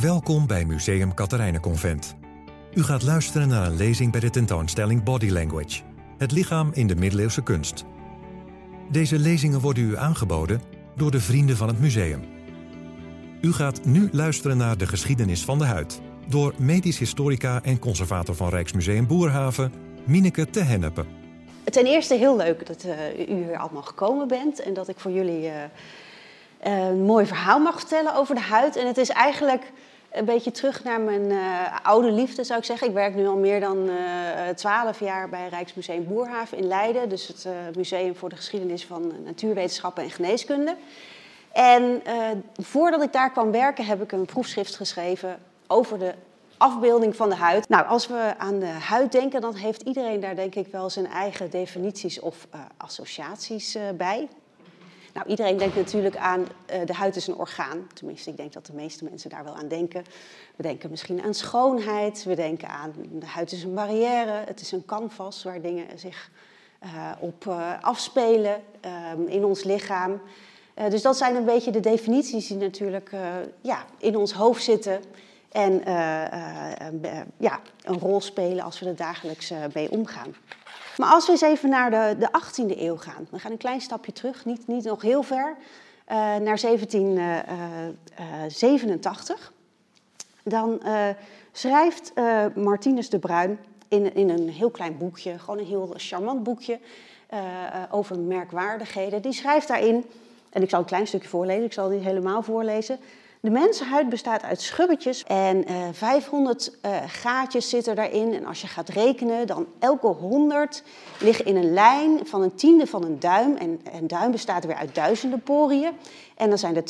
Welkom bij Museum Katharijnenconvent. U gaat luisteren naar een lezing bij de tentoonstelling Body Language. Het lichaam in de middeleeuwse kunst. Deze lezingen worden u aangeboden door de vrienden van het museum. U gaat nu luisteren naar de geschiedenis van de huid... door medisch historica en conservator van Rijksmuseum Boerhaven, Mineke te Hennepe. Ten eerste heel leuk dat uh, u hier allemaal gekomen bent... en dat ik voor jullie... Uh, een mooi verhaal mag vertellen over de huid. En het is eigenlijk een beetje terug naar mijn uh, oude liefde, zou ik zeggen. Ik werk nu al meer dan twaalf uh, jaar bij Rijksmuseum Boerhaven in Leiden. Dus het uh, museum voor de geschiedenis van natuurwetenschappen en geneeskunde. En voordat ik daar kwam werken, heb ik een proefschrift geschreven over de afbeelding van de huid. Nou, als we aan de huid denken, dan heeft iedereen daar denk ik wel zijn eigen definities of associaties bij. Nou, iedereen denkt natuurlijk aan uh, de huid is een orgaan. Tenminste, ik denk dat de meeste mensen daar wel aan denken. We denken misschien aan schoonheid. We denken aan de huid is een barrière. Het is een canvas waar dingen zich uh, op uh, afspelen in ons lichaam. dus dat zijn een beetje de definities die natuurlijk ja, in ons hoofd zitten. En ja, een rol spelen als we er dagelijks mee omgaan. Maar als we eens even naar de, de 18e eeuw gaan, we gaan een klein stapje terug, niet, niet nog heel ver, uh, naar 1787. Dan uh, schrijft uh, Martinus de Bruin in, in een heel klein boekje, gewoon een heel charmant boekje over merkwaardigheden. Die schrijft daarin, en ik zal een klein stukje voorlezen, ik zal niet helemaal voorlezen. De mensenhuid bestaat uit schubbetjes en uh, 500 uh, gaatjes zitten daarin. En als je gaat rekenen, dan elke 100 liggen in een lijn van een tiende van een duim. En een duim bestaat weer uit duizenden poriën. En dan zijn er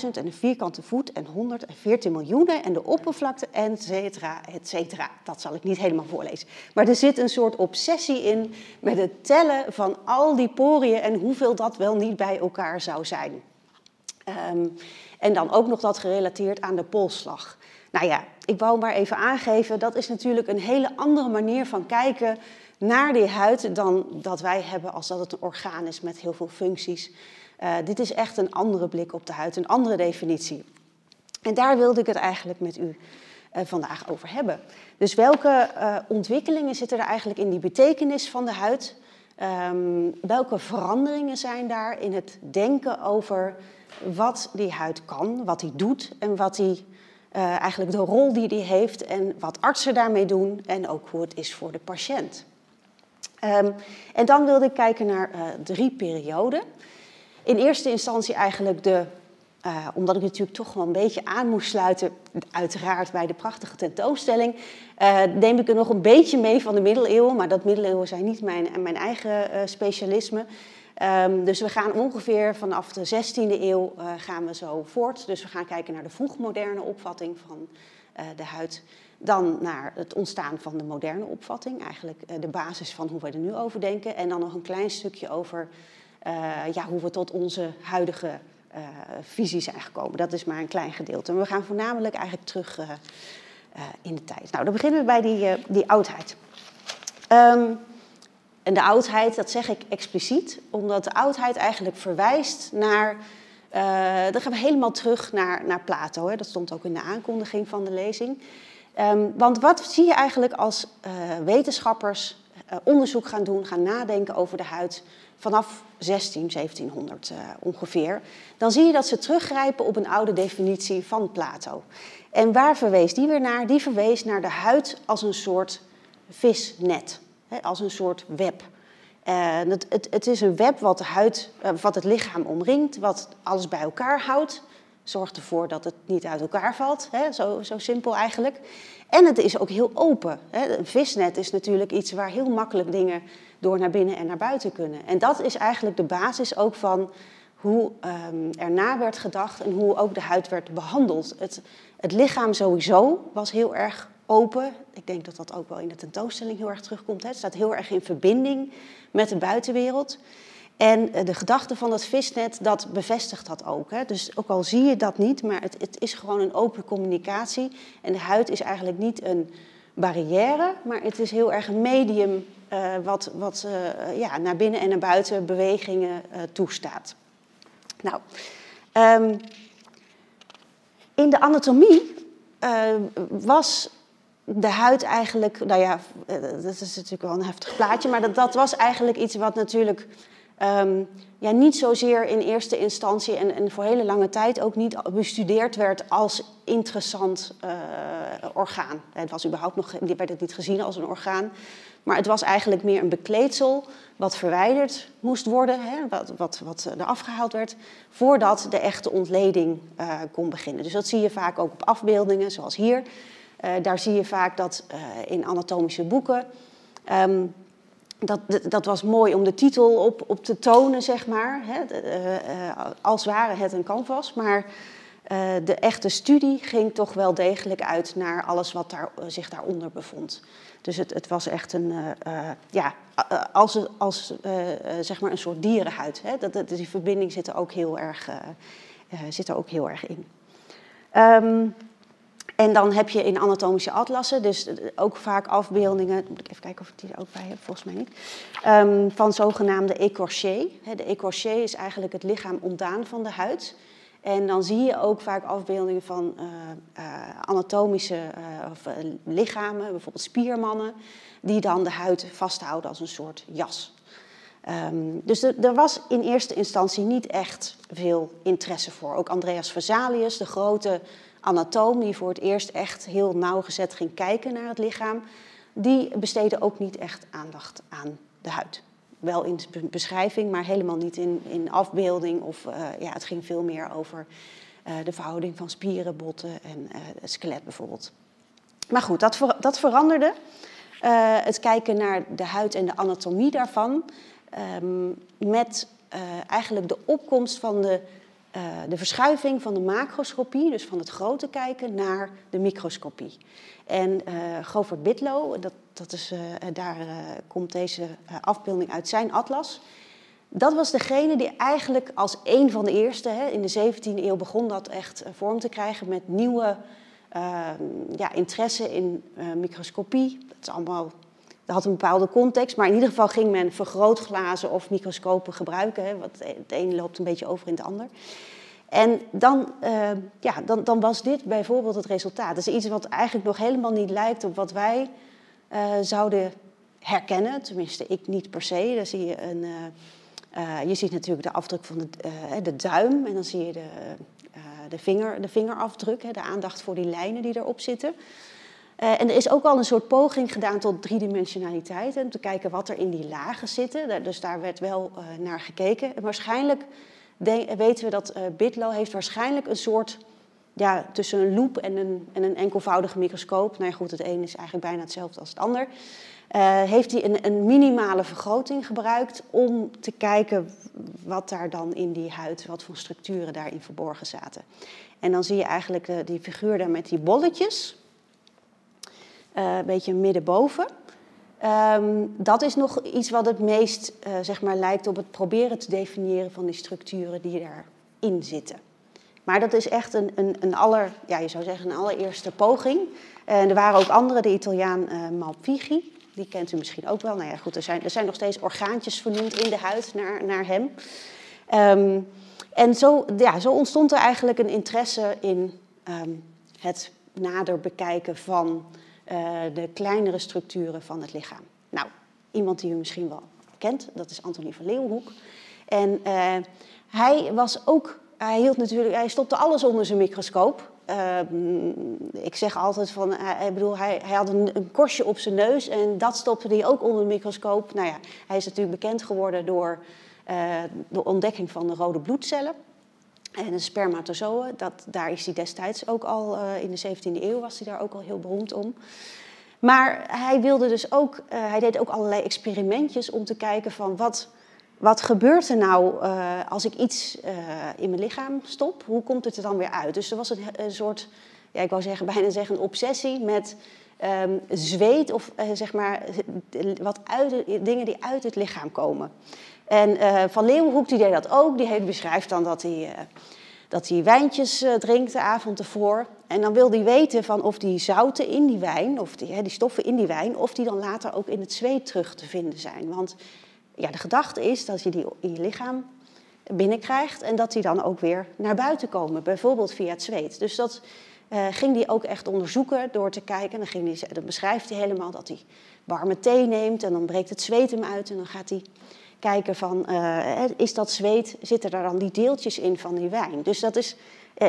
12.000 en een vierkante voet en 114 miljoenen en de oppervlakte, et cetera, et cetera. Dat zal ik niet helemaal voorlezen. Maar er zit een soort obsessie in met het tellen van al die poriën en hoeveel dat wel niet bij elkaar zou zijn. Um, en dan ook nog dat gerelateerd aan de polsslag. Nou ja, ik wou maar even aangeven, dat is natuurlijk een hele andere manier van kijken naar die huid dan dat wij hebben als dat het een orgaan is met heel veel functies. Uh, dit is echt een andere blik op de huid, een andere definitie. En daar wilde ik het eigenlijk met u uh, vandaag over hebben. Dus welke uh, ontwikkelingen zitten er eigenlijk in die betekenis van de huid? Um, welke veranderingen zijn daar in het denken over wat die huid kan, wat die doet en wat die, uh, eigenlijk de rol die die heeft en wat artsen daarmee doen en ook hoe het is voor de patiënt. Um, en dan wilde ik kijken naar uh, drie perioden. In eerste instantie eigenlijk de, uh, omdat ik natuurlijk toch wel een beetje aan moest sluiten, uiteraard bij de prachtige tentoonstelling, neem ik er nog een beetje mee van de middeleeuwen, maar dat middeleeuwen zijn niet mijn, mijn eigen specialisme. Um, dus we gaan ongeveer vanaf de 16e eeuw gaan we zo voort. Dus we gaan kijken naar de vroegmoderne opvatting van de huid. Dan naar het ontstaan van de moderne opvatting, eigenlijk de basis van hoe we er nu over denken. En dan nog een klein stukje over ja, hoe we tot onze huidige visie zijn gekomen. Dat is maar een klein gedeelte. We gaan voornamelijk eigenlijk terug in de tijd. Nou, dan beginnen we bij die, die oudheid. Um, en de oudheid, dat zeg ik expliciet, omdat de oudheid eigenlijk verwijst naar. Dan gaan we helemaal terug naar, naar Plato. Hè. Dat stond ook in de aankondiging van de lezing. Um, want wat zie je eigenlijk als wetenschappers onderzoek gaan doen, gaan nadenken over de huid vanaf 16, 1700 ongeveer? Dan zie je dat ze teruggrijpen op een oude definitie van Plato. En waar verwees die weer naar? Die verwees naar de huid als een soort visnet als een soort web. Uh, het, het, is een web wat, de huid, uh, wat het lichaam omringt, wat alles bij elkaar houdt. Zorgt ervoor dat het niet uit elkaar valt. Hè? Zo, zo, simpel eigenlijk. En het is ook heel open. Hè? Een visnet is natuurlijk iets waar heel makkelijk dingen door naar binnen en naar buiten kunnen. En dat is eigenlijk de basis ook van hoe um, erna werd gedacht en hoe ook de huid werd behandeld. Het, het lichaam sowieso was heel erg open. Ik denk dat dat ook wel in de tentoonstelling heel erg terugkomt. Hè. Het staat heel erg in verbinding met de buitenwereld. En eh, de gedachte van dat visnet, dat bevestigt dat ook. Hè. Dus ook al zie je dat niet, maar het, het, is gewoon een open communicatie. En de huid is eigenlijk niet een barrière, maar het is heel erg een medium wat, wat uh, ja, naar binnen en naar buiten bewegingen uh, toestaat. Nou, um, in de anatomie was de huid eigenlijk, nou ja, dat is natuurlijk wel een heftig plaatje, maar dat, dat was eigenlijk iets wat natuurlijk ehm, ja, niet zozeer in eerste instantie en, en voor hele lange tijd ook niet bestudeerd werd als interessant orgaan. Het was überhaupt nog, werd het niet gezien als een orgaan. Maar het was eigenlijk meer een bekleedsel wat verwijderd moest worden, hè, wat, wat, wat er afgehaald werd, voordat de echte ontleding uh, kon beginnen. Dus dat zie je vaak ook op afbeeldingen, zoals hier. Uh, daar zie je vaak dat uh, in anatomische boeken. Um, dat, dat was mooi om de titel op, op te tonen, zeg maar. Hè, als ware het een canvas. Maar de echte studie ging toch wel degelijk uit naar alles wat daar, zich daaronder bevond. Dus het, het was echt een, ja, als, als zeg maar een soort dierenhuid. Hè. Dat, dat, die verbinding zit er ook heel erg, zit ook heel erg in. Um, en dan heb je in anatomische atlassen, dus ook vaak afbeeldingen, moet ik even kijken of ik die er ook bij heb, volgens mij niet, um, van zogenaamde écorché. De écorché is eigenlijk het lichaam ontdaan van de huid. En dan zie je ook vaak afbeeldingen van uh, uh, anatomische uh, of, lichamen, bijvoorbeeld spiermannen, die dan de huid vasthouden als een soort jas. Um, dus er was in eerste instantie niet echt veel interesse voor. Ook Andreas Vesalius, de grote anatoom die voor het eerst echt heel nauwgezet ging kijken naar het lichaam, die besteedde ook niet echt aandacht aan de huid. Wel in beschrijving, maar helemaal niet in, in afbeelding. Of uh, ja, het ging veel meer over uh, de verhouding van spieren, botten en het skelet bijvoorbeeld. Maar goed, dat, dat veranderde. het kijken naar de huid en de anatomie daarvan. Um, met eigenlijk de opkomst van de uh, de verschuiving van de macroscopie, dus van het grote kijken, naar de microscopie. En uh, Govert Bitlow, dat, dat is, uh, daar komt deze afbeelding uit zijn atlas. Dat was degene die eigenlijk als een van de eerste, hè, in de 17e eeuw begon dat echt vorm te krijgen met nieuwe ja, interesse in microscopie. Dat is allemaal dat had een bepaalde context, maar in ieder geval ging men vergrootglazen of microscopen gebruiken. Hè, want het ene loopt een beetje over in het ander. En dan, uh, ja, dan, dan, was dit bijvoorbeeld het resultaat. Dat is iets wat eigenlijk nog helemaal niet lijkt op wat wij uh, zouden herkennen. Tenminste, ik niet per se. Dan zie je, een, uh, je ziet natuurlijk de afdruk van de, de duim en dan zie je de, de, vinger, de vingerafdruk, hè, de aandacht voor die lijnen die erop zitten. Uh, en er is ook al een soort poging gedaan tot driedimensionaliteit. Om te kijken wat er in die lagen zitten. Dus daar werd wel uh, naar gekeken. En waarschijnlijk weten we dat uh, heeft waarschijnlijk een soort... Ja, tussen een loop en een, en een enkelvoudige microscoop. Nou ja, goed, het een is eigenlijk bijna hetzelfde als het ander. heeft hij een, een, minimale vergroting gebruikt om te kijken wat daar dan in die huid, wat voor structuren daarin verborgen zaten. En dan zie je eigenlijk die figuur daar met die bolletjes uh, een beetje middenboven. Um, dat is nog iets wat het meest uh, zeg maar, lijkt op het proberen te definiëren van die structuren die daarin zitten. Maar dat is echt een, een, een aller, ja, je zou zeggen een allereerste poging. En er waren ook andere, de Italiaan uh, Malpighi, die kent u misschien ook wel. Nou ja, goed, er zijn, er zijn nog steeds orgaantjes vernoemd in de huid naar, naar hem. Um, en zo, ja, zo ontstond er eigenlijk een interesse in um, het nader bekijken van uh, de kleinere structuren van het lichaam. Nou, iemand die u misschien wel kent, dat is Antonie van Leeuwenhoek. En uh, hij was ook, hij hield natuurlijk, hij stopte alles onder zijn microscoop. Uh, ik zeg altijd van, hij, bedoel, hij, hij had een, een, korstje op zijn neus en dat stopte hij ook onder de microscoop. Nou ja, hij is natuurlijk bekend geworden door de ontdekking van de rode bloedcellen. En een spermatozoa, dat, daar is hij destijds ook al, uh, in de 17e eeuw was hij daar ook al heel beroemd om. Maar hij wilde dus ook, uh, hij deed ook allerlei experimentjes om te kijken van wat, wat gebeurt er nou uh, als ik iets in mijn lichaam stop? Hoe komt het er dan weer uit? Dus er was een, een soort, ja, ik wou zeggen, bijna zeggen een obsessie met um, zweet of zeg maar wat uit, dingen die uit het lichaam komen. En uh, Van Leeuwenhoek die deed dat ook. Die beschrijft dan dat hij, uh, dat hij wijntjes drinkt de avond ervoor. En dan wil hij weten van of die zouten in die wijn, of die, hè, die stoffen in die wijn, of die dan later ook in het zweet terug te vinden zijn. Want ja, de gedachte is dat je die in je lichaam binnenkrijgt en dat die dan ook weer naar buiten komen, bijvoorbeeld via het zweet. Dus dat, ging hij ook echt onderzoeken door te kijken. Dan, beschrijft hij helemaal dat hij warme thee neemt en dan breekt het zweet hem uit en dan gaat hij kijken van, is dat zweet, zitten er dan die deeltjes in van die wijn? Dus dat is,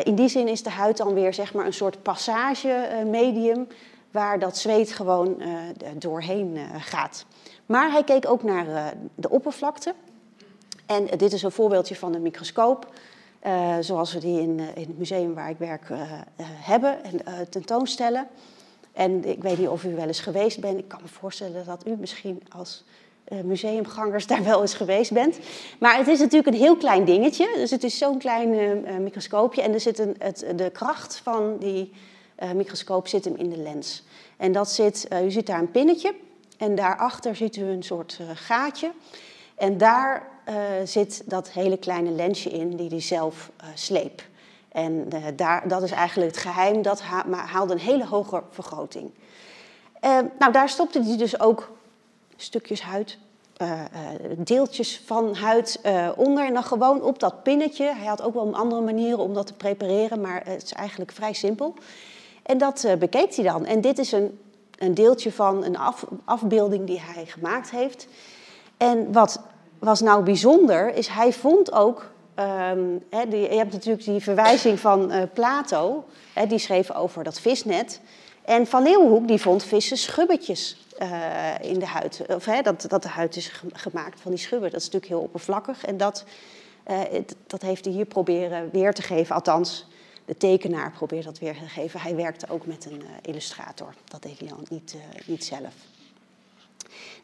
in die zin is de huid dan weer zeg maar een soort passagemedium waar dat zweet gewoon doorheen gaat. Maar hij keek ook naar de oppervlakte. En dit is een voorbeeldje van een microscoop. Uh, zoals we die in, in, het museum waar ik werk uh, hebben en tentoonstellen. En ik weet niet of u wel eens geweest bent. Ik kan me voorstellen dat u misschien als museumgangers daar wel eens geweest bent. Maar het is natuurlijk een heel klein dingetje. Dus het is zo'n klein microscoopje. En er zit een, het, de kracht van die microscoop zit hem in de lens. En dat zit, u ziet daar een pinnetje. En daarachter ziet u een soort gaatje. En daar zit dat hele kleine lensje in die hij zelf uh, sleep. En uh, daar, dat is eigenlijk het geheim, dat ha haalde een hele hoge vergroting. nou, daar stopte hij dus ook stukjes huid, deeltjes van huid onder. En dan gewoon op dat pinnetje. Hij had ook wel andere manieren om dat te prepareren, maar het is eigenlijk vrij simpel. En dat bekeek hij dan. En dit is een, een deeltje van een af, afbeelding die hij gemaakt heeft. En wat was nou bijzonder, is hij vond ook. Um, die, je hebt natuurlijk die verwijzing van uh, Plato, die schreef over dat visnet. En Van Leeuwenhoek die vond vissen schubbetjes uh, in de huid. Of dat, dat de huid is gemaakt van die schubben. Dat is natuurlijk heel oppervlakkig. En dat, het, dat heeft hij hier proberen weer te geven. Althans, de tekenaar probeert dat weer te geven. Hij werkte ook met een illustrator. Dat deed hij dan niet, niet zelf.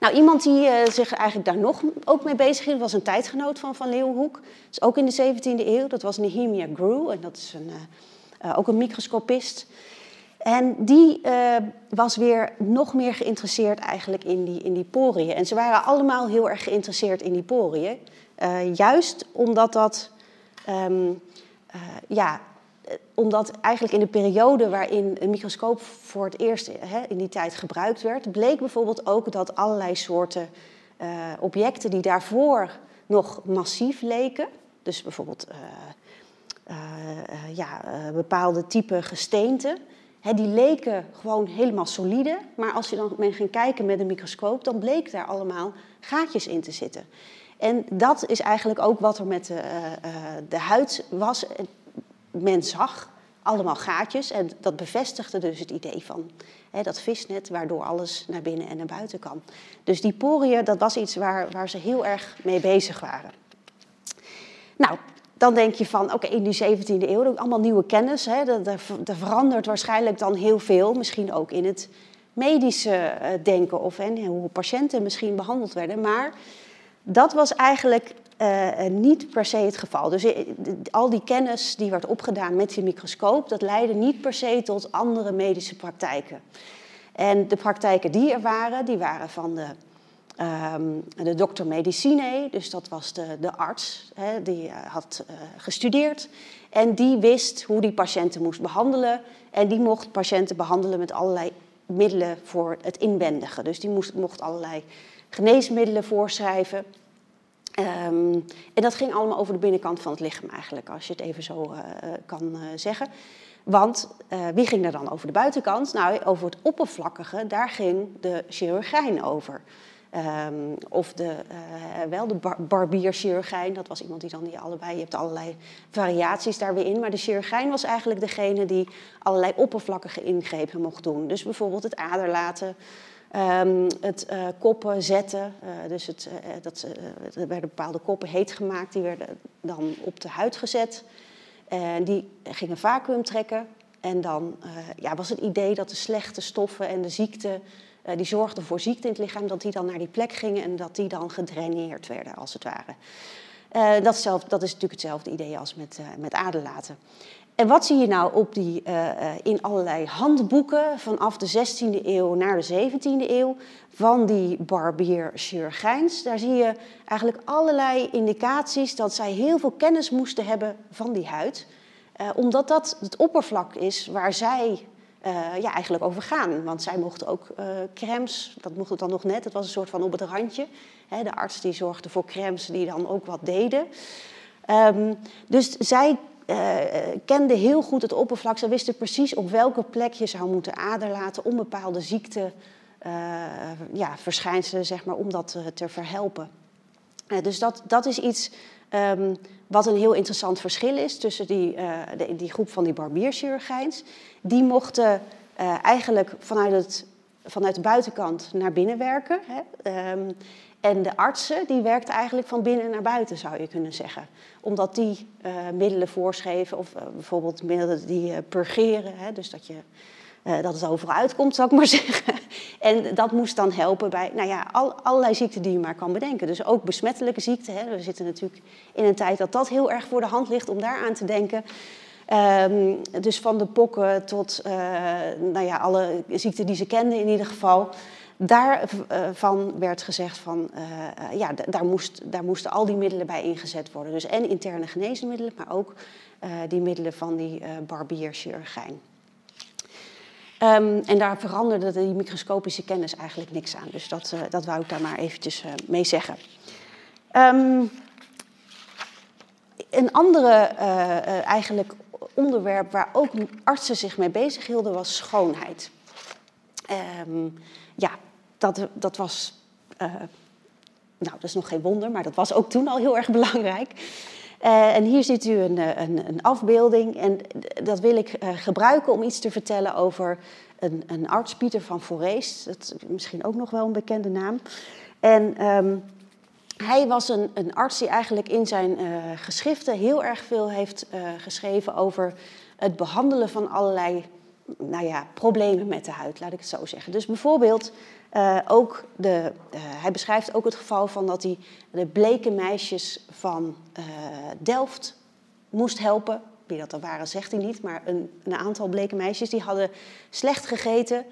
Nou, iemand die uh, zich eigenlijk daar nog ook mee bezig hield, was een tijdgenoot van Van Leeuwenhoek. Is ook in de 17e eeuw. Dat was Nehemia Grew. En dat is een, uh, uh, ook een microscopist. En die was weer nog meer geïnteresseerd eigenlijk in die, in die poriën. En ze waren allemaal heel erg geïnteresseerd in die poriën. juist omdat dat um, ja, eh, omdat eigenlijk in de periode waarin een microscoop voor het eerst hè, in die tijd gebruikt werd, bleek bijvoorbeeld ook dat allerlei soorten uh, objecten die daarvoor nog massief leken, dus bijvoorbeeld uh, ja, bepaalde type gesteenten, hè, die leken gewoon helemaal solide, maar als je dan men ging kijken met een microscoop, dan bleek daar allemaal gaatjes in te zitten. En dat is eigenlijk ook wat er met de, de huid was men zag allemaal gaatjes en dat bevestigde dus het idee van hè, dat visnet waardoor alles naar binnen en naar buiten kan. Dus die poriën, dat was iets waar, waar ze heel erg mee bezig waren. Nou, dan denk je van, oké, in die 17e eeuw, allemaal nieuwe kennis. Hè, er, verandert waarschijnlijk dan heel veel, misschien ook in het medische eh, denken of hè, hoe patiënten misschien behandeld werden. Maar dat was eigenlijk uh, niet per se het geval. Dus eh, al die kennis die werd opgedaan met die microscoop, dat leidde niet per se tot andere medische praktijken. En de praktijken die er waren, die waren van de, um, de dokter medicinae, dus dat was de, de arts, hè, die had gestudeerd. En die wist hoe die patiënten moest behandelen. En die mocht patiënten behandelen met allerlei middelen voor het inwendige. Dus die moest, mocht allerlei geneesmiddelen voorschrijven. Um, en dat ging allemaal over de binnenkant van het lichaam eigenlijk, als je het even zo uh, kan uh, zeggen. Want uh, wie ging er dan over de buitenkant? Nou, over het oppervlakkige, daar ging de chirurgijn over. Um, of de, wel de bar barbierchirurgijn, dat was iemand die dan die allebei, je hebt allerlei variaties daar weer in. Maar de chirurgijn was eigenlijk degene die allerlei oppervlakkige ingrepen mocht doen. Dus bijvoorbeeld het aderlaten, Um, het uh, koppen zetten, uh, dus het, uh, dat, er werden bepaalde koppen heet gemaakt, die werden dan op de huid gezet. En die gingen vacuüm trekken. En dan ja, was het idee dat de slechte stoffen en de ziekte, die zorgden voor ziekte in het lichaam, dat die dan naar die plek gingen en dat die dan gedraineerd werden, als het ware. dat, is zelf, dat is natuurlijk hetzelfde idee als met, met aderlaten. En wat zie je nou op die, uh, in allerlei handboeken vanaf de 16e eeuw naar de 17e eeuw van die barbier-chirurgijns? Daar zie je eigenlijk allerlei indicaties dat zij heel veel kennis moesten hebben van die huid. Uh, omdat dat het oppervlak is waar zij ja, eigenlijk over gaan. Want zij mochten ook crèmes, dat mocht het dan nog net, het was een soort van op het randje. Hè, de arts die zorgde voor crèmes die dan ook wat deden. Um, dus zij kende heel goed het oppervlak. Ze wisten precies op welke plek je zou moeten aderlaten om bepaalde ziekte, ja, verschijnselen, zeg maar, om dat te verhelpen. dus dat, dat is iets um, wat een heel interessant verschil is tussen die, de, die groep van die barbierchirurgijns. Die mochten eigenlijk vanuit het vanuit de buitenkant naar binnen werken. Hè. Ehm, en de artsen die werkten eigenlijk van binnen naar buiten, zou je kunnen zeggen. Omdat die uh, middelen voorschreven, of uh, bijvoorbeeld middelen die uh, purgeren, hè, dus dat, je, dat het overal uitkomt, zou ik maar zeggen. En dat moest dan helpen bij nou ja, al, allerlei ziekten die je maar kan bedenken. Dus ook besmettelijke ziekten. Hè. We zitten natuurlijk in een tijd dat dat heel erg voor de hand ligt om daaraan te denken. Um, dus van de pokken tot nou ja, alle ziekten die ze kenden in ieder geval. Daarvan uh, werd gezegd van, uh, ja, daar, moest, daar moesten al die middelen bij ingezet worden. Dus en interne geneesmiddelen, maar ook die middelen van die barbierchirurgijn. Um, en daar veranderde die microscopische kennis eigenlijk niks aan. Dus dat, dat wou ik daar maar eventjes mee zeggen. Um, een andere uh, eigenlijk onderwerp waar ook artsen zich mee bezig hielden was schoonheid. Um, ja, dat, dat was, uh, nou dat is nog geen wonder, maar dat was ook toen al heel erg belangrijk. Uh, en hier ziet u een, een, een, afbeelding en dat wil ik gebruiken om iets te vertellen over een, een arts, Pieter van Foreest. Dat is misschien ook nog wel een bekende naam. En um, hij was een, een, arts die eigenlijk in zijn geschriften heel erg veel heeft geschreven over het behandelen van allerlei nou ja, problemen met de huid, laat ik het zo zeggen. Dus bijvoorbeeld uh, ook de, hij beschrijft ook het geval van dat hij de bleke meisjes van Delft moest helpen. Wie dat er waren, zegt hij niet, maar een, een aantal bleke meisjes die hadden slecht gegeten.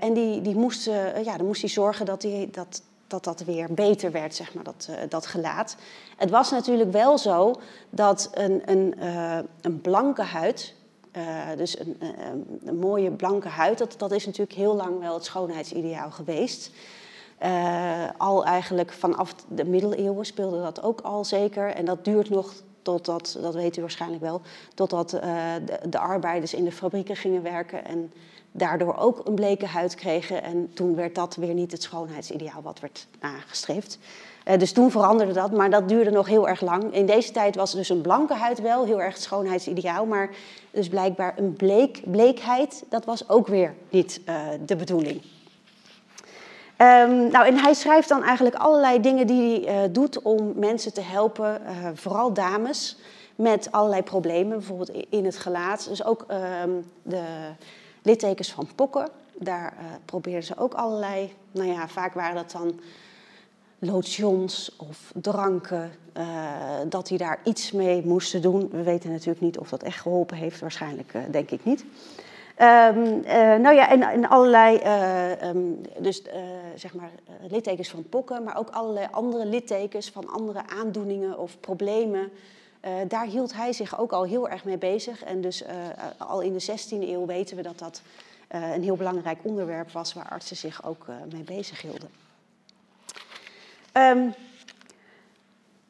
en die, die moesten, ja, dan moest hij zorgen dat, die, dat, dat dat weer beter werd, zeg maar, dat, dat gelaat. Het was natuurlijk wel zo dat een, een, een blanke huid, uh, dus een, een, mooie blanke huid, dat, dat is natuurlijk heel lang wel het schoonheidsideaal geweest. al eigenlijk vanaf de middeleeuwen speelde dat ook al zeker. En dat duurt nog totdat, dat weet u waarschijnlijk wel, totdat de, de arbeiders in de fabrieken gingen werken en daardoor ook een bleke huid kregen. En toen werd dat weer niet het schoonheidsideaal wat werd nagestreefd. Uh, dus toen veranderde dat, maar dat duurde nog heel erg lang. In deze tijd was dus een blanke huid wel heel erg schoonheidsideaal, maar dus blijkbaar een bleek, bleekheid, dat was ook weer niet uh, de bedoeling. Um, nou, en hij schrijft dan eigenlijk allerlei dingen die hij uh, doet om mensen te helpen, vooral dames, met allerlei problemen, bijvoorbeeld in het gelaat. Dus ook um, de littekens van pokken. Daar probeerden ze ook allerlei, nou ja, vaak waren dat dan lotions of dranken, uh, dat die daar iets mee moesten doen. We weten natuurlijk niet of dat echt geholpen heeft, waarschijnlijk uh, denk ik niet. Um, nou ja, en, en allerlei, um, dus zeg maar, littekens van pokken, maar ook allerlei andere littekens van andere aandoeningen of problemen. Daar hield hij zich ook al heel erg mee bezig. En dus al in de 16e eeuw weten we dat dat een heel belangrijk onderwerp was waar artsen zich ook mee bezig hielden. Um,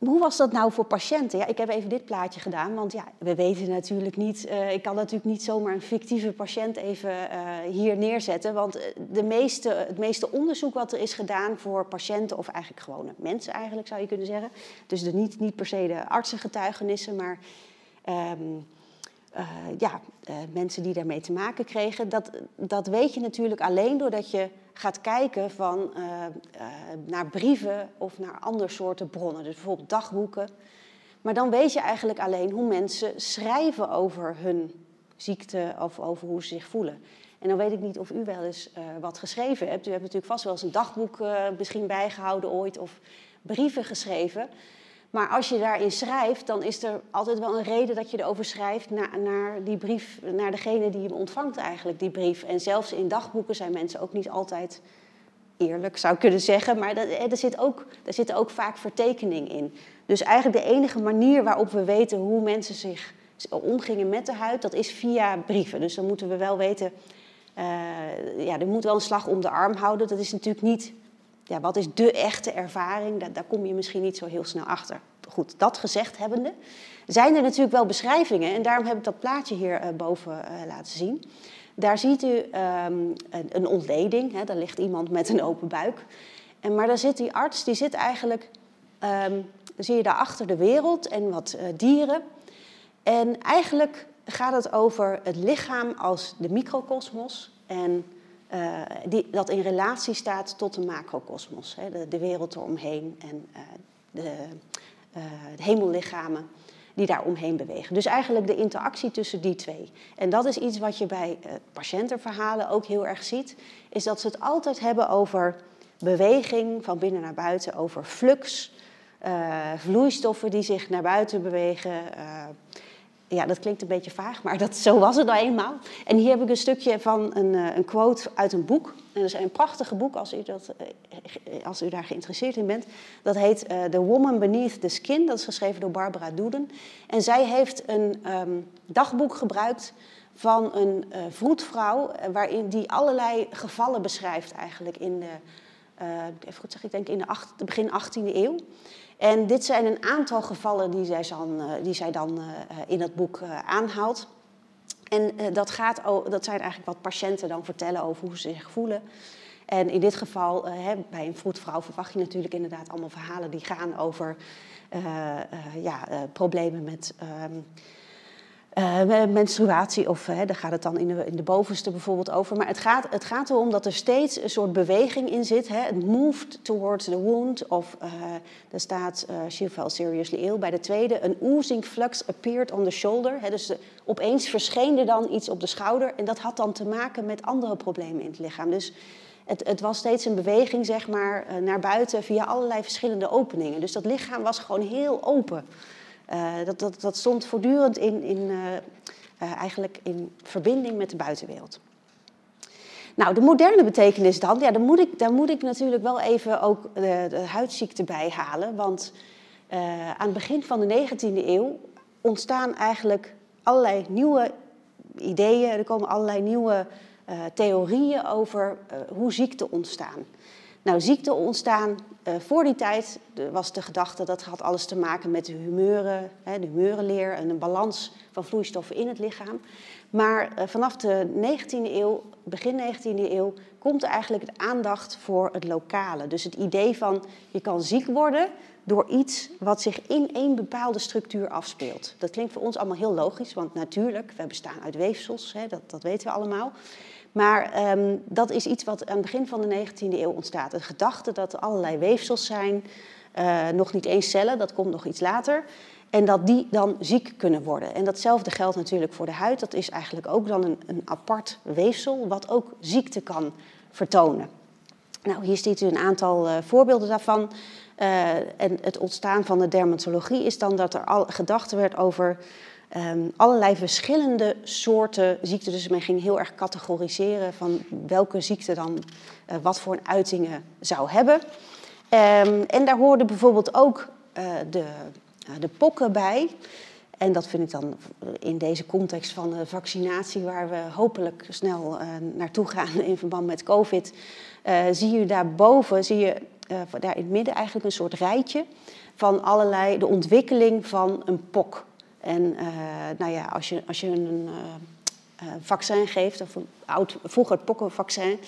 hoe was dat nou voor patiënten? Ja, ik heb even dit plaatje gedaan, want ja, we weten natuurlijk niet. Uh, ik kan natuurlijk niet zomaar een fictieve patiënt even uh, hier neerzetten. Want eh, de meeste, het meeste onderzoek wat er is gedaan voor patiënten, of eigenlijk gewone mensen eigenlijk zou je kunnen zeggen. Dus niet, niet per se de artsengetuigenissen, maar um, uh, ja, uh, mensen die daarmee te maken kregen. Dat, dat weet je natuurlijk alleen doordat je gaat kijken van, uh, naar brieven of naar andere soorten bronnen. Dus bijvoorbeeld dagboeken. Maar dan weet je eigenlijk alleen hoe mensen schrijven over hun ziekte of over hoe ze zich voelen. En dan weet ik niet of u wel eens wat geschreven hebt. U hebt natuurlijk vast wel eens een dagboek misschien bijgehouden ooit of brieven geschreven. Maar als je daarin schrijft, dan is er altijd wel een reden dat je erover schrijft naar, naar die brief, naar degene die hem ontvangt eigenlijk, die brief. En zelfs in dagboeken zijn mensen ook niet altijd eerlijk, zou ik kunnen zeggen. Maar dat, er, zit ook, er zit ook vaak vertekening in. Dus eigenlijk de enige manier waarop we weten hoe mensen zich omgingen met de huid, dat is via brieven. Dus dan moeten we wel weten, uh, ja, er moet wel een slag om de arm houden. Dat is natuurlijk niet ja, wat is de echte ervaring? Daar, kom je misschien niet zo heel snel achter. goed, dat gezegd hebbende, zijn er natuurlijk wel beschrijvingen. En daarom heb ik dat plaatje hier boven laten zien. Daar ziet u ehm, een, ontleding, hè, daar ligt iemand met een open buik. En, maar daar zit die arts, die zit eigenlijk, um, zie je daar achter de wereld en wat dieren. En eigenlijk gaat het over het lichaam als de microcosmos en uh, die, dat in relatie staat tot de macrocosmos, de, de, wereld eromheen en uh, de, uh, de, hemellichamen die daar omheen bewegen. Dus eigenlijk de interactie tussen die twee. En dat is iets wat je bij patiëntenverhalen ook heel erg ziet, is dat ze het altijd hebben over beweging van binnen naar buiten, over flux, vloeistoffen die zich naar buiten bewegen ja, dat klinkt een beetje vaag, maar dat, zo was het nou eenmaal. En hier heb ik een stukje van een, uh, een quote uit een boek. En dat is een prachtige boek als u, dat, uh, als u daar geïnteresseerd in bent. Dat heet uh, The Woman Beneath the Skin. Dat is geschreven door Barbara Doeden. En zij heeft een um, dagboek gebruikt van een vroedvrouw... waarin die allerlei gevallen beschrijft eigenlijk in de... even goed zeg, ik denk in de begin 18e eeuw. En dit zijn een aantal gevallen die zij dan, eh, die zij dan eh, in het boek eh, aanhaalt. En dat, gaat, dat zijn eigenlijk wat patiënten dan vertellen over hoe ze zich voelen. En in dit geval, bij een vroedvrouw verwacht je natuurlijk inderdaad allemaal verhalen die gaan over ja, problemen met ehm, uh, menstruatie, of uh, daar gaat het dan in de, in de bovenste bijvoorbeeld over. Maar het gaat, het gaat erom dat er steeds een soort beweging in zit. Hè? Het moved towards the wound. Of uh, er staat, she fell seriously ill. Bij de tweede, een oozing flux appeared on the shoulder. Hè? Dus opeens verscheen er dan iets op de schouder. En dat had dan te maken met andere problemen in het lichaam. Dus het, het was steeds een beweging, zeg maar, naar buiten via allerlei verschillende openingen. Dus dat lichaam was gewoon heel open. Uh, dat, dat, dat stond voortdurend in, in, uh, uh, eigenlijk in verbinding met de buitenwereld. Nou, de moderne betekenis dan, ja, daar, moet ik, daar moet ik natuurlijk wel even ook de, de huidziekte bij halen. Want aan het begin van de 19e eeuw ontstaan eigenlijk allerlei nieuwe ideeën, er komen allerlei nieuwe theorieën over hoe ziekten ontstaan. Nou, ziekten ontstaan uh, voor die tijd was de gedachte dat had alles te maken met de humeuren, hè, de humeurenleer en een balans van vloeistoffen in het lichaam. Maar uh, vanaf de 19e eeuw, begin 19e eeuw, komt eigenlijk de aandacht voor het lokale. Dus het idee van je kan ziek worden door iets wat zich in één bepaalde structuur afspeelt. Dat klinkt voor ons allemaal heel logisch, want natuurlijk, we bestaan uit weefsels, hè, dat, dat weten we allemaal. Maar um, dat is iets wat aan het begin van de 19e eeuw ontstaat. De gedachte dat er allerlei weefsels zijn, uh, nog niet eens cellen, dat komt nog iets later. En dat die dan ziek kunnen worden. En datzelfde geldt natuurlijk voor de huid. Dat is eigenlijk ook dan een, een apart weefsel, wat ook ziekte kan vertonen. Nou, hier ziet u een aantal uh, voorbeelden daarvan. Uh, en het ontstaan van de dermatologie is dan dat er al gedacht werd over um, allerlei verschillende soorten ziekten. Dus men ging heel erg categoriseren van welke ziekte dan uh, wat voor een uitingen zou hebben. Um, en daar hoorden bijvoorbeeld ook uh, de, uh, de pokken bij. En dat vind ik dan in deze context van de vaccinatie, waar we hopelijk snel naartoe gaan in verband met COVID, zie je daarboven, zie je daar in het midden eigenlijk een soort rijtje van allerlei, de ontwikkeling van een pok. En uh, nou ja, als je, als je een uh, vaccin geeft, of een oud, vroeger het pokkenvaccin,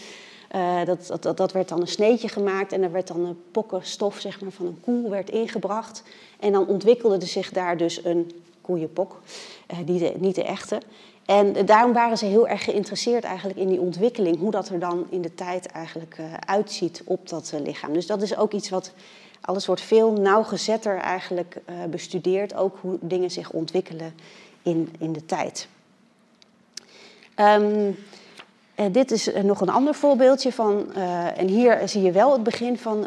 dat, dat, dat werd dan een sneetje gemaakt en er werd dan een pokkenstof zeg maar, van een koe werd ingebracht. En dan ontwikkelde zich daar dus een koeienpok, niet, de, niet de echte. En daarom waren ze heel erg geïnteresseerd eigenlijk in die ontwikkeling, hoe dat er dan in de tijd eigenlijk uitziet op dat lichaam. Dus dat is ook iets wat alles wordt veel nauwgezetter eigenlijk uh, bestudeerd, ook hoe dingen zich ontwikkelen in, in de tijd. Um, dit is nog een ander voorbeeldje van, en hier zie je wel het begin van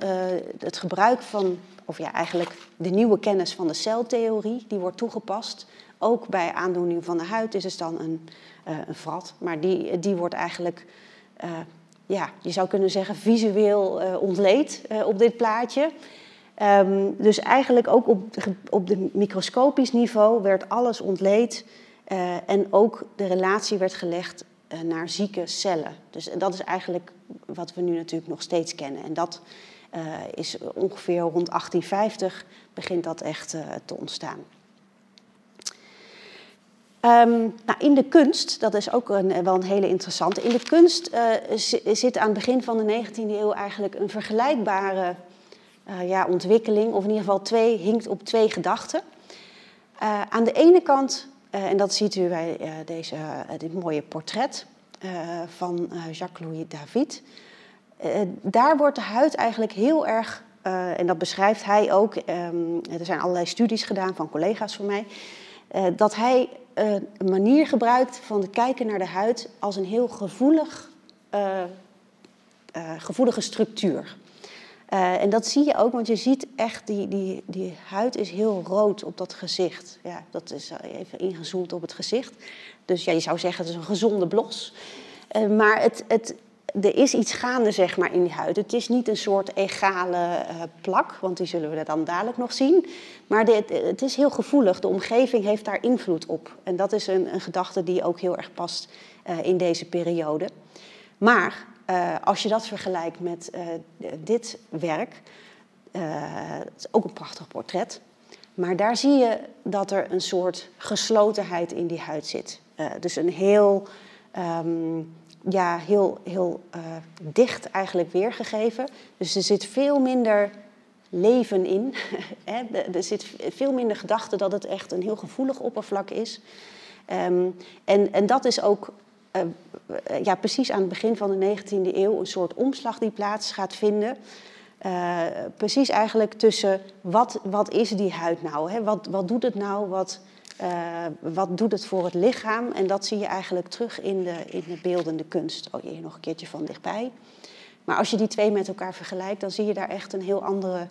het gebruik van, of ja, eigenlijk de nieuwe kennis van de celtheorie, die wordt toegepast. Ook bij aandoening van de huid is het dan een, een vrat, maar die, die wordt eigenlijk ja, je zou kunnen zeggen, visueel uh, ontleed op dit plaatje. Um, dus eigenlijk ook op, op de microscopisch niveau werd alles ontleed en ook de relatie werd gelegd naar zieke cellen. Dus dat is eigenlijk wat we nu natuurlijk nog steeds kennen. En dat is ongeveer rond 1850 begint dat echt te ontstaan. Um, nou, in de kunst, dat is ook een, wel een hele interessante. In de kunst uh, zit aan het begin van de 19e eeuw eigenlijk een vergelijkbare uh, ja, ontwikkeling, of in ieder geval twee, hinkt op twee gedachten. Aan de ene kant, en dat ziet u bij deze, dit mooie portret van Jacques-Louis David, daar wordt de huid eigenlijk heel erg, en dat beschrijft hij ook, um, er zijn allerlei studies gedaan van collega's van mij, dat hij een manier gebruikt van het kijken naar de huid als een heel gevoelig, uh, uh, gevoelige structuur. En dat zie je ook, want je ziet echt, die, die, die huid is heel rood op dat gezicht. Ja, dat is even ingezoomd op het gezicht. Dus ja, je zou zeggen, het is een gezonde blos. maar het, het, er is iets gaande zeg maar, in die huid. Het is niet een soort egale uh, plak, want die zullen we dan dadelijk nog zien. Maar dit, het is heel gevoelig. De omgeving heeft daar invloed op. En dat is een, een gedachte die ook heel erg past uh, in deze periode. Maar uh, als je dat vergelijkt met dit werk, het is ook een prachtig portret. Maar daar zie je dat er een soort geslotenheid in die huid zit. dus een heel. Um, ja, heel, heel uh, dicht eigenlijk weergegeven. Dus er zit veel minder leven in. er zit veel minder gedachte dat het echt een heel gevoelig oppervlak is. Um, en, en dat is ook uh, ja, precies aan het begin van de 19e eeuw een soort omslag die plaats gaat vinden. Uh, precies eigenlijk tussen wat, wat is die huid nou? Hè? Wat, wat doet het nou? Wat, uh, wat doet het voor het lichaam? En dat zie je eigenlijk terug in de, in de beeldende kunst. Oh, hier nog een keertje van dichtbij. Maar als je die twee met elkaar vergelijkt, dan zie je daar echt een heel andere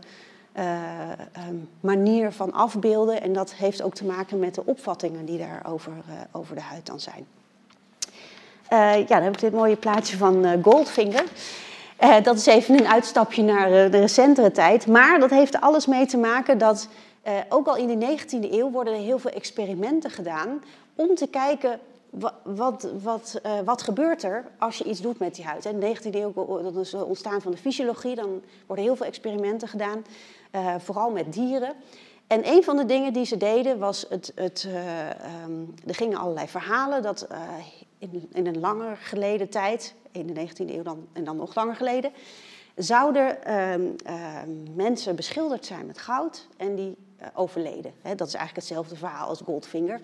uh, um, manier van afbeelden. En dat heeft ook te maken met de opvattingen die daar over, uh, over de huid dan zijn. ja, dan heb ik dit mooie plaatje van Goldfinger. dat is even een uitstapje naar de recentere tijd. Maar dat heeft alles mee te maken dat uh, ook al in de 19e eeuw worden er heel veel experimenten gedaan om te kijken wat, wat, uh, wat gebeurt er als je iets doet met die huid. In de 19e eeuw, dat is het ontstaan van de fysiologie, dan worden heel veel experimenten gedaan, vooral met dieren. En een van de dingen die ze deden was, het, het, um, er gingen allerlei verhalen dat in, in, een langer geleden tijd, in de 19e eeuw dan, en dan nog langer geleden, zouden uh, mensen beschilderd zijn met goud en die overleden. He, dat is eigenlijk hetzelfde verhaal als Goldfinger.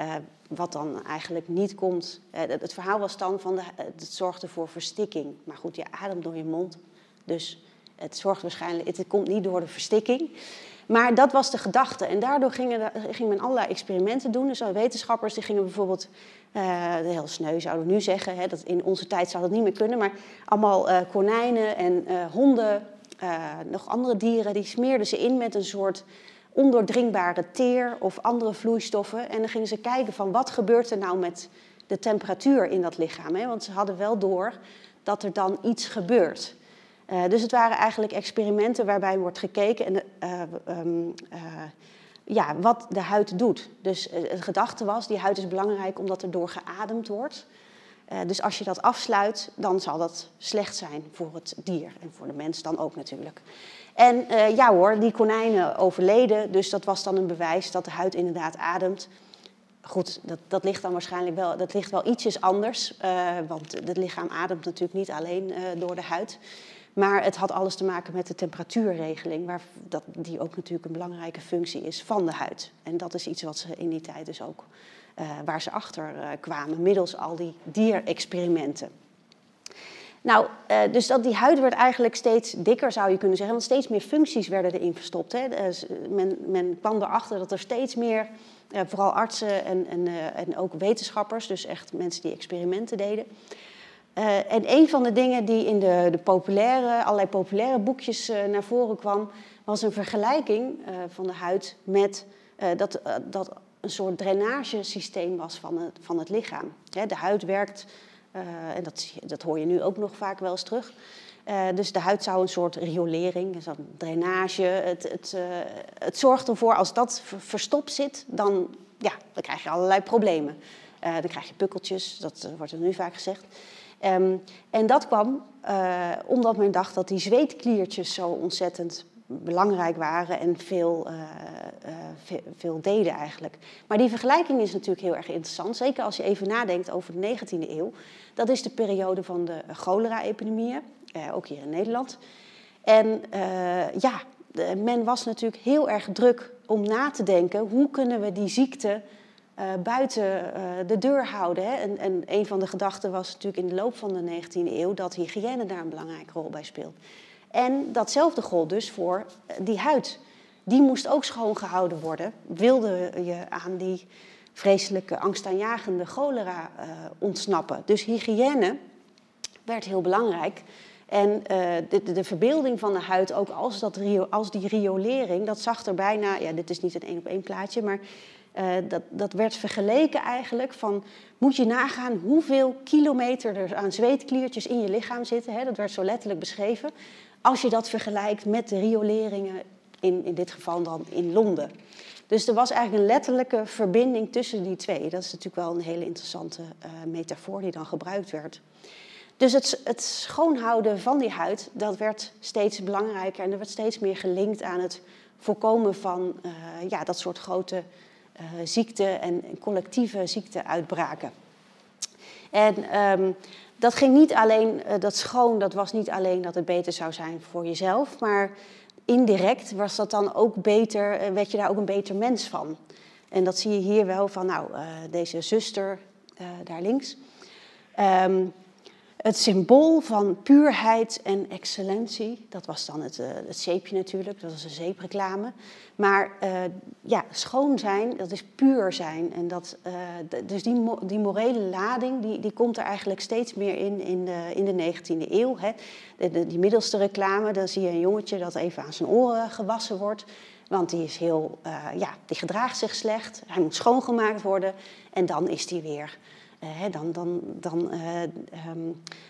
Uh, wat dan eigenlijk niet komt. Uh, het verhaal was dan van de, het zorgde voor verstikking. Maar goed, je ademt door je mond. Dus het zorgt waarschijnlijk. Het, komt niet door de verstikking. Maar dat was de gedachte. En daardoor gingen, ging men allerlei experimenten doen. Dus wetenschappers die gingen bijvoorbeeld, uh, heel sneu zouden we nu zeggen, hè, dat in onze tijd zou dat niet meer kunnen, maar allemaal konijnen en honden, nog andere dieren, die smeerden ze in met een soort ondoordringbare teer of andere vloeistoffen. En dan gingen ze kijken van wat gebeurt er nou met de temperatuur in dat lichaam. Hè? Want ze hadden wel door dat er dan iets gebeurt. Uh, dus het waren eigenlijk experimenten waarbij wordt gekeken en, uh, um, uh, ja, wat de huid doet. Dus de gedachte was, die huid is belangrijk omdat er door geademd wordt. Dus als je dat afsluit, dan zal dat slecht zijn voor het dier en voor de mens dan ook natuurlijk. En uh, ja hoor, die konijnen overleden, dus dat was dan een bewijs dat de huid inderdaad ademt. Goed, dat, dat ligt dan waarschijnlijk wel, dat ligt wel ietsjes anders, uh, want het lichaam ademt natuurlijk niet alleen door de huid. Maar het had alles te maken met de temperatuurregeling, waar, dat, die ook natuurlijk een belangrijke functie is van de huid. En dat is iets wat ze in die tijd dus ook, waar ze achter kwamen, middels al die dierexperimenten. Nou, uh, dus dat die huid werd eigenlijk steeds dikker, zou je kunnen zeggen. Want steeds meer functies werden erin verstopt. Hè. Men, men, kwam erachter dat er steeds meer, vooral artsen en, en, en, ook wetenschappers, dus echt mensen die experimenten deden. en een van de dingen die in de, de populaire, allerlei populaire boekjes naar voren kwam, was een vergelijking van de huid met dat, dat een soort drainagesysteem was van het, van het lichaam. De huid werkt uh, en dat, dat hoor je nu ook nog vaak wel eens terug. Uh, dus de huid zou een soort riolering, een drainage. Het, het, uh, het zorgt ervoor, als dat verstopt zit, dan, ja, dan krijg je allerlei problemen. dan krijg je pukkeltjes, dat wordt er nu vaak gezegd. Ehm, en dat kwam omdat men dacht dat die zweetkliertjes zo ontzettend belangrijk waren en veel, veel, veel, deden eigenlijk. Maar die vergelijking is natuurlijk heel erg interessant, zeker als je even nadenkt over de 19e eeuw. Dat is de periode van de cholera-epidemieën, ook hier in Nederland. En ja, men was natuurlijk heel erg druk om na te denken hoe kunnen we die ziekte buiten de deur houden. Hè? En, en, een van de gedachten was natuurlijk in de loop van de 19e eeuw dat hygiëne daar een belangrijke rol bij speelt. En datzelfde gold dus voor eh, die huid. Die moest ook schoongehouden worden. Wilde je aan die vreselijke angstaanjagende cholera uh, ontsnappen. Dus hygiëne werd heel belangrijk. En de, de, verbeelding van de huid, ook als, dat, als die riolering, dat zag er bijna, ja, dit is niet een één op één plaatje, maar uh, dat, dat werd vergeleken eigenlijk van, moet je nagaan hoeveel kilometer er aan zweetkliertjes in je lichaam zitten, hè, dat werd zo letterlijk beschreven, als je dat vergelijkt met de rioleringen, in, in dit geval dan in Londen. Dus er was eigenlijk een letterlijke verbinding tussen die twee. Dat is natuurlijk wel een hele interessante uh, metafoor die dan gebruikt werd. Dus het, het, schoonhouden van die huid, dat werd steeds belangrijker en er werd steeds meer gelinkt aan het voorkomen van uh, ja, dat soort grote ziekten en collectieve ziekteuitbraken. En um, dat ging niet alleen, uh, dat schoon, dat was niet alleen dat het beter zou zijn voor jezelf, maar indirect was dat dan ook beter, werd je daar ook een beter mens van. En dat zie je hier wel van, nou, deze zuster daar links. Um, het symbool van puurheid en excellentie, dat was dan het, uh, het zeepje natuurlijk, dat was een zeepreclame. Maar uh, ja, schoon zijn, dat is puur zijn. En dat, uh, dus die, die morele lading, die, die komt er eigenlijk steeds meer in in de, in de 19e eeuw. Hè. De, de, die middelste reclame, dan zie je een jongetje dat even aan zijn oren gewassen wordt. Want die, is heel, ja, die gedraagt zich slecht, hij moet schoongemaakt worden en dan is hij weer uh, dan, dan, dan uh,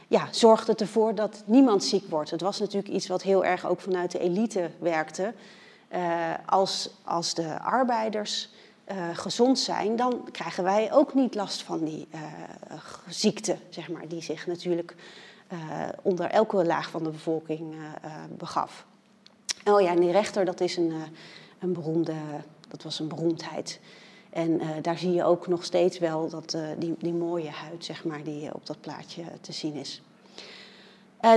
ja, zorgt het ervoor dat niemand ziek wordt. Het was natuurlijk iets wat heel erg ook vanuit de elite werkte. Uh, als, als de arbeiders gezond zijn, dan krijgen wij ook niet last van die ziekte, zeg maar, die zich natuurlijk onder elke laag van de bevolking begaf. Oh ja, en die rechter, dat is een, een beroemde, dat was een beroemdheid. En uh, daar zie je ook nog steeds wel dat, uh, die, die mooie huid, zeg maar, die op dat plaatje te zien is.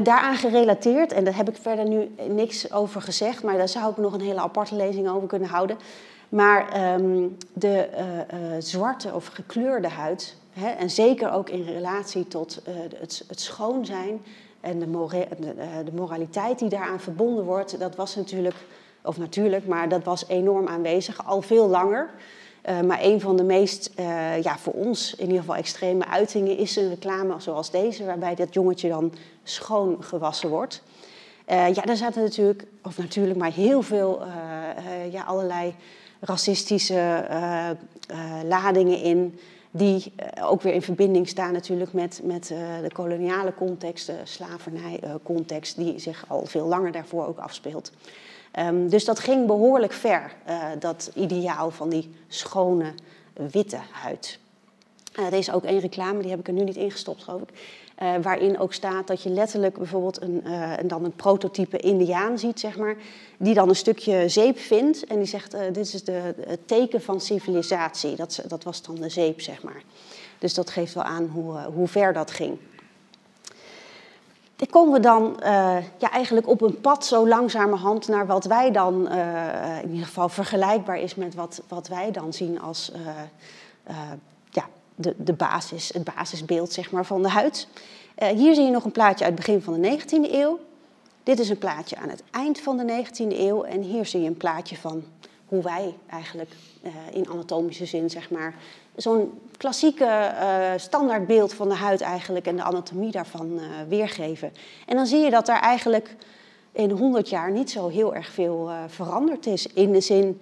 Daaraan gerelateerd, en daar heb ik verder nu niks over gezegd, maar daar zou ik nog een hele aparte lezing over kunnen houden. Maar um, de zwarte of gekleurde huid, hè, en zeker ook in relatie tot het, het schoon zijn en de, de moraliteit die daaraan verbonden wordt, dat was natuurlijk, of natuurlijk, maar dat was enorm aanwezig, al veel langer. Uh, maar een van de meest, uh, ja, voor ons in ieder geval extreme uitingen is een reclame zoals deze, waarbij dat jongetje dan schoon gewassen wordt. Uh, ja, daar zaten natuurlijk, of natuurlijk, maar heel veel, ja, allerlei racistische ladingen in, die ook weer in verbinding staan natuurlijk met, met de koloniale context, de slavernijcontext, die zich al veel langer daarvoor ook afspeelt. Um, dus dat ging behoorlijk ver, uh, dat ideaal van die schone witte huid. Uh, er is ook één reclame, die heb ik er nu niet ingestopt, geloof ik. Uh, waarin ook staat dat je letterlijk bijvoorbeeld een, dan een prototype indiaan ziet, zeg maar, die dan een stukje zeep vindt en die zegt, dit is de, het teken van civilisatie. Dat, dat was dan de zeep, zeg maar. Dus dat geeft wel aan hoe, hoe ver dat ging. Dan komen we dan uh, ja, eigenlijk op een pad zo langzamerhand naar wat wij dan uh, in ieder geval vergelijkbaar is met wat, wat wij dan zien als uh, ja, de, de basis, het basisbeeld zeg maar, van de huid. hier zie je nog een plaatje uit het begin van de 19e eeuw. Dit is een plaatje aan het eind van de 19e eeuw. En hier zie je een plaatje van hoe wij eigenlijk in anatomische zin zeg maar, zo'n klassieke uh, standaardbeeld van de huid eigenlijk en de anatomie daarvan uh, weergeven. En dan zie je dat er eigenlijk in 100 jaar niet zo heel erg veel uh, veranderd is in de zin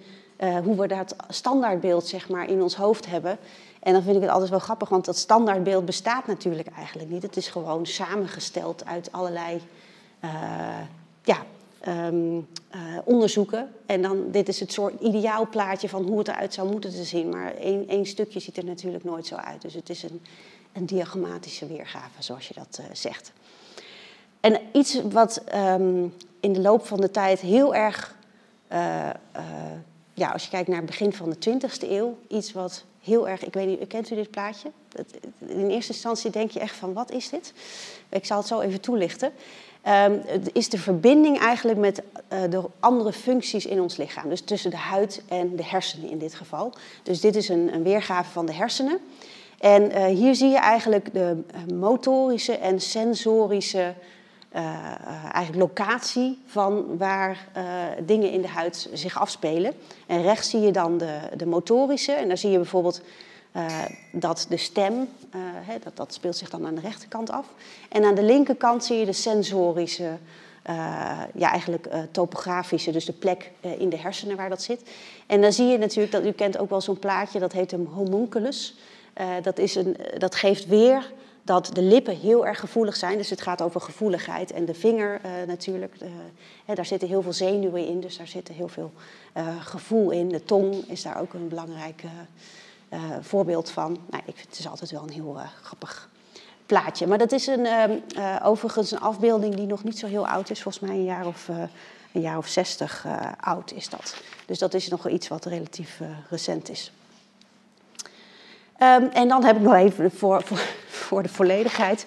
hoe we dat standaardbeeld zeg maar in ons hoofd hebben. En dan vind ik het altijd wel grappig, want dat standaardbeeld bestaat natuurlijk eigenlijk niet. Het is gewoon samengesteld uit allerlei ja, ehm, eh, onderzoeken. En dan, dit is het soort ideaalplaatje van hoe het eruit zou moeten te zien. Maar één, één stukje ziet er natuurlijk nooit zo uit. Dus het is een, een diagrammatische weergave, zoals je dat zegt. En iets wat ehm, in de loop van de tijd heel erg ja, als je kijkt naar het begin van de 20e eeuw, iets wat heel erg. Ik weet niet, kent u dit plaatje? In eerste instantie denk je echt van wat is dit? Ik zal het zo even toelichten. Het is de verbinding eigenlijk met uh, de andere functies in ons lichaam. Dus tussen de huid en de hersenen in dit geval. Dus dit is een, een weergave van de hersenen. En uh, hier zie je eigenlijk de uh, motorische en sensorische eigenlijk locatie van waar dingen in de huid zich afspelen. En rechts zie je dan de, de motorische. En daar zie je bijvoorbeeld uh, dat de stem, hè, dat, dat speelt zich dan aan de rechterkant af. En aan de linkerkant zie je de sensorische, uh, ja eigenlijk topografische, dus de plek in de hersenen waar dat zit. En dan zie je natuurlijk, dat u kent ook wel zo'n plaatje, dat heet een homunculus. dat, is een, dat geeft weer dat de lippen heel erg gevoelig zijn. Dus het gaat over gevoeligheid. En de vinger natuurlijk, daar zitten heel veel zenuwen in, dus daar zit heel veel gevoel in. De tong is daar ook een belangrijke voorbeeld van. Nou, ik vind het is altijd wel een heel uh, grappig plaatje. Maar dat is een, uh, overigens een afbeelding die nog niet zo heel oud is. Volgens mij een jaar of, een jaar of zestig oud is dat. Dus dat is nog iets wat relatief recent is. Um, en dan heb ik nog even voor, voor, voor de volledigheid.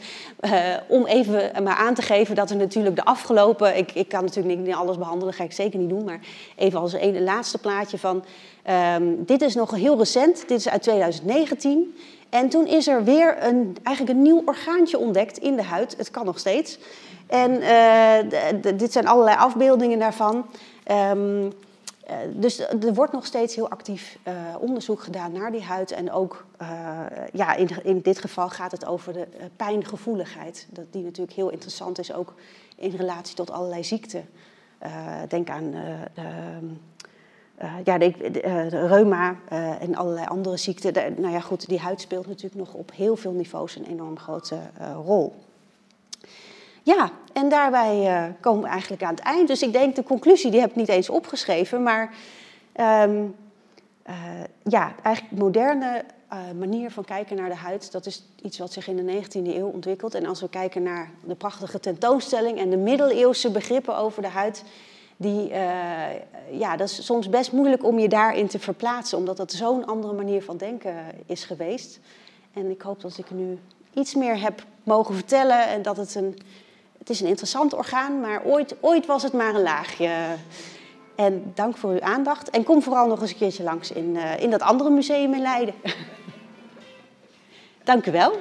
Om even maar aan te geven dat er natuurlijk de afgelopen. Ik, ik kan natuurlijk niet alles behandelen, dat ga ik zeker niet doen. Maar even als een laatste plaatje van. Um, dit is nog heel recent, dit is uit 2019. En toen is er weer een, eigenlijk een nieuw orgaantje ontdekt in de huid. Het kan nog steeds. En uh, dit zijn allerlei afbeeldingen daarvan. Um, uh, dus er wordt nog steeds heel actief uh, onderzoek gedaan naar die huid. En ook, ja, in, in, dit geval gaat het over de pijngevoeligheid. Dat, die natuurlijk heel interessant is, ook in relatie tot allerlei ziekten. denk aan de, ja, de, de reuma en allerlei andere ziekten. De, nou ja, goed, die huid speelt natuurlijk nog op heel veel niveaus een enorm grote rol. Ja, en daarbij komen we eigenlijk aan het eind. Dus ik denk, de conclusie die heb ik niet eens opgeschreven. Maar um, ja, eigenlijk moderne manier van kijken naar de huid... dat is iets wat zich in de 19e eeuw ontwikkelt. En als we kijken naar de prachtige tentoonstelling... en de middeleeuwse begrippen over de huid... Die, ja, dat is soms best moeilijk om je daarin te verplaatsen... omdat dat zo'n andere manier van denken is geweest. En ik hoop dat ik nu iets meer heb mogen vertellen... en dat het een het is een interessant orgaan, maar ooit, ooit was het maar een laagje. En dank voor uw aandacht. En kom vooral nog eens een keertje langs in, uh, in dat andere museum in Leiden. dank u wel.